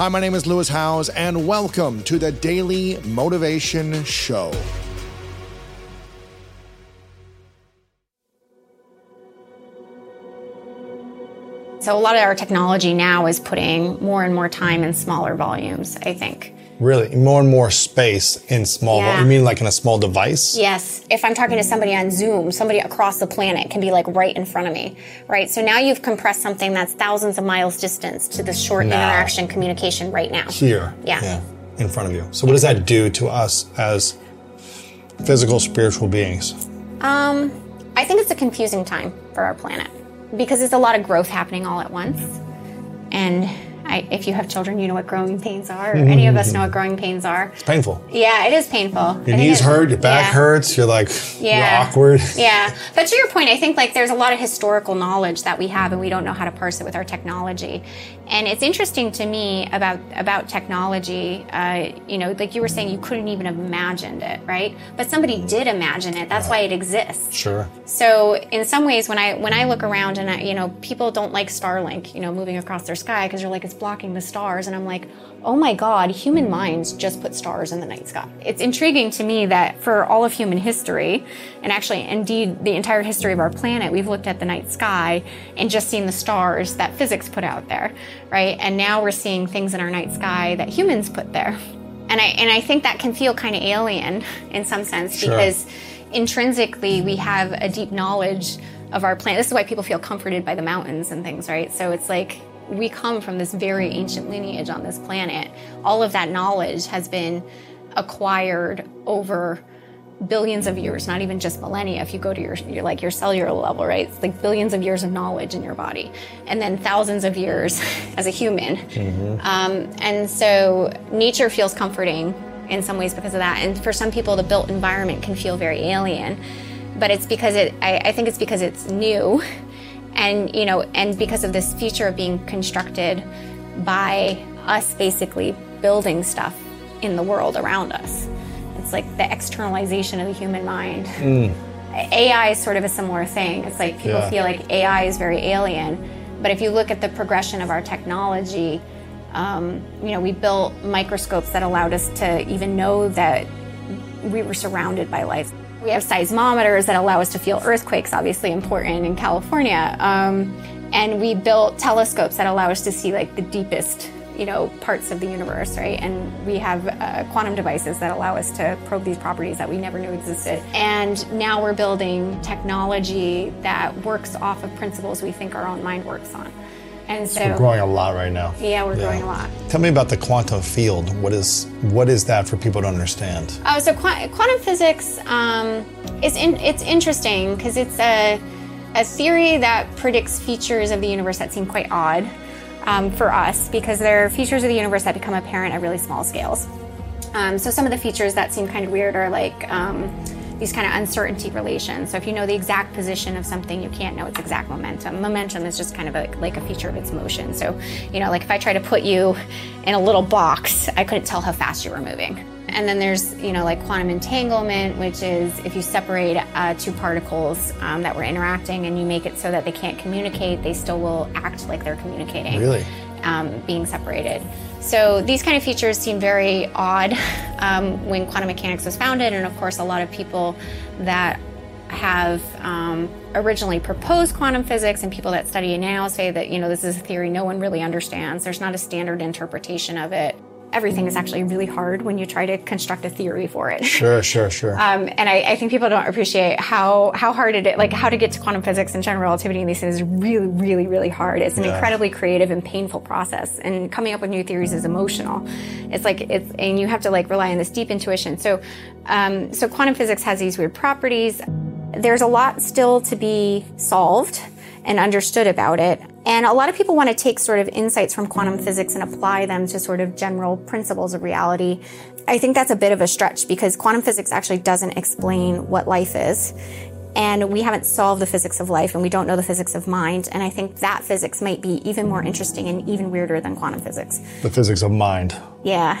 Hi, my name is Lewis Howes, and welcome to the Daily Motivation Show. So a lot of our technology now is putting more and more time in smaller volumes, I think. Really, more and more space in small. Yeah. You mean like in a small device? Yes. If I'm talking to somebody on Zoom, somebody across the planet can be like right in front of me, right? So now you've compressed something that's thousands of miles distance to this short Now. interaction communication right now. Here. Yeah. in front of you. So what does that do to us as physical, spiritual beings? Um, I think it's a confusing time for our planet because there's a lot of growth happening all at once. And I, if you have children, you know what growing mm-hmm. pains are. Any of us know what mm-hmm. growing pains are. It's painful. Yeah, it is painful. Your knees hurt, your back yeah. hurts, you're like Yeah. you're awkward. Yeah, but to your point, I think like there's a lot of historical knowledge that we have, and we don't know how to parse it with our technology. And it's interesting to me about about technology. Uh, you know, like you were saying, you couldn't even have imagined it, right? But somebody did imagine it. That's why it exists. Sure. So in some ways, when I when I look around and I, you know people don't like Starlink, you know, moving across their sky because they're like it's blocking the stars, and I'm like, oh my God, human minds just put stars in the night sky. It's intriguing to me that for all of human history, and actually indeed the entire history of our planet, we've looked at the night sky and just seen the stars that physics put out there, right? And now we're seeing things in our night sky that humans put there. And I and I think that can feel kind of alien in some sense Sure. because intrinsically we have a deep knowledge of our planet. This is why people feel comforted by the mountains and things, right? So it's like we come from this very ancient lineage on this planet. All of that knowledge has been acquired over billions of years, not even just millennia. If you go to your, your like your cellular level, right? It's like billions of years of knowledge in your body, and then thousands of years as a human. Um, and so nature feels comforting in some ways because of that. And for some people, the built environment can feel very alien. But it's because it. I, I think it's because it's new, and you know, and because of this future of being constructed by us, basically building stuff in the world around us. It's like the externalization of the human mind. AI is sort of a similar thing. It's like people Yeah. feel like AI is very alien, but if you look at the progression of our technology, um, you know, we built microscopes that allowed us to even know that we were surrounded by life. We have seismometers that allow us to feel earthquakes, obviously important in California. Um, and we built telescopes that allow us to see like the deepest, you know, parts of the universe, right? And we have uh, quantum devices that allow us to probe these properties that we never knew existed. And now we're building technology that works off of principles we think our own mind works on. And so, We're growing a lot right now. yeah, we're growing a lot. Tell me about the quantum field. What is what is that for people to understand? Oh, so qu- quantum physics um, is in, it's interesting because it's a a theory that predicts features of the universe that seem quite odd um, for us because they're features of the universe that become apparent at really small scales. Um, so some of the features that seem kind of weird are like um, these kind of uncertainty relations. So if you know the exact position of something, you can't know its exact momentum. Momentum is just kind of like, like a feature of its motion. So, you know, like if I try to put you in a little box, I couldn't tell how fast you were moving. And then there's, you know, like quantum entanglement, which is if you separate uh, two particles um, that were interacting and you make it so that they can't communicate, they still will act like they're communicating Really? um, being separated. So these kind of features seem very odd um, when quantum mechanics was founded, and of course, a lot of people that have um, originally proposed quantum physics and people that study it now say that you know this is a theory no one really understands. There's not a standard interpretation of it. Everything is actually really hard when you try to construct a theory for it. Sure, sure, sure. Um, and I, I think people don't appreciate how how hard it is, like how to get to quantum physics and general relativity and these things is really, really, really hard. It's an Yeah. incredibly creative and painful process, and coming up with new theories is emotional. It's like it's and you have to like rely on this deep intuition. So, um, so quantum physics has these weird properties. There's a lot still to be solved and understood about it. And a lot of people want to take sort of insights from quantum physics and apply them to sort of general principles of reality. I think that's a bit of a stretch because quantum physics actually doesn't explain what life is. And we haven't solved the physics of life and we don't know the physics of mind. And I think that physics might be even more interesting and even weirder than quantum physics. The physics of mind. Yeah.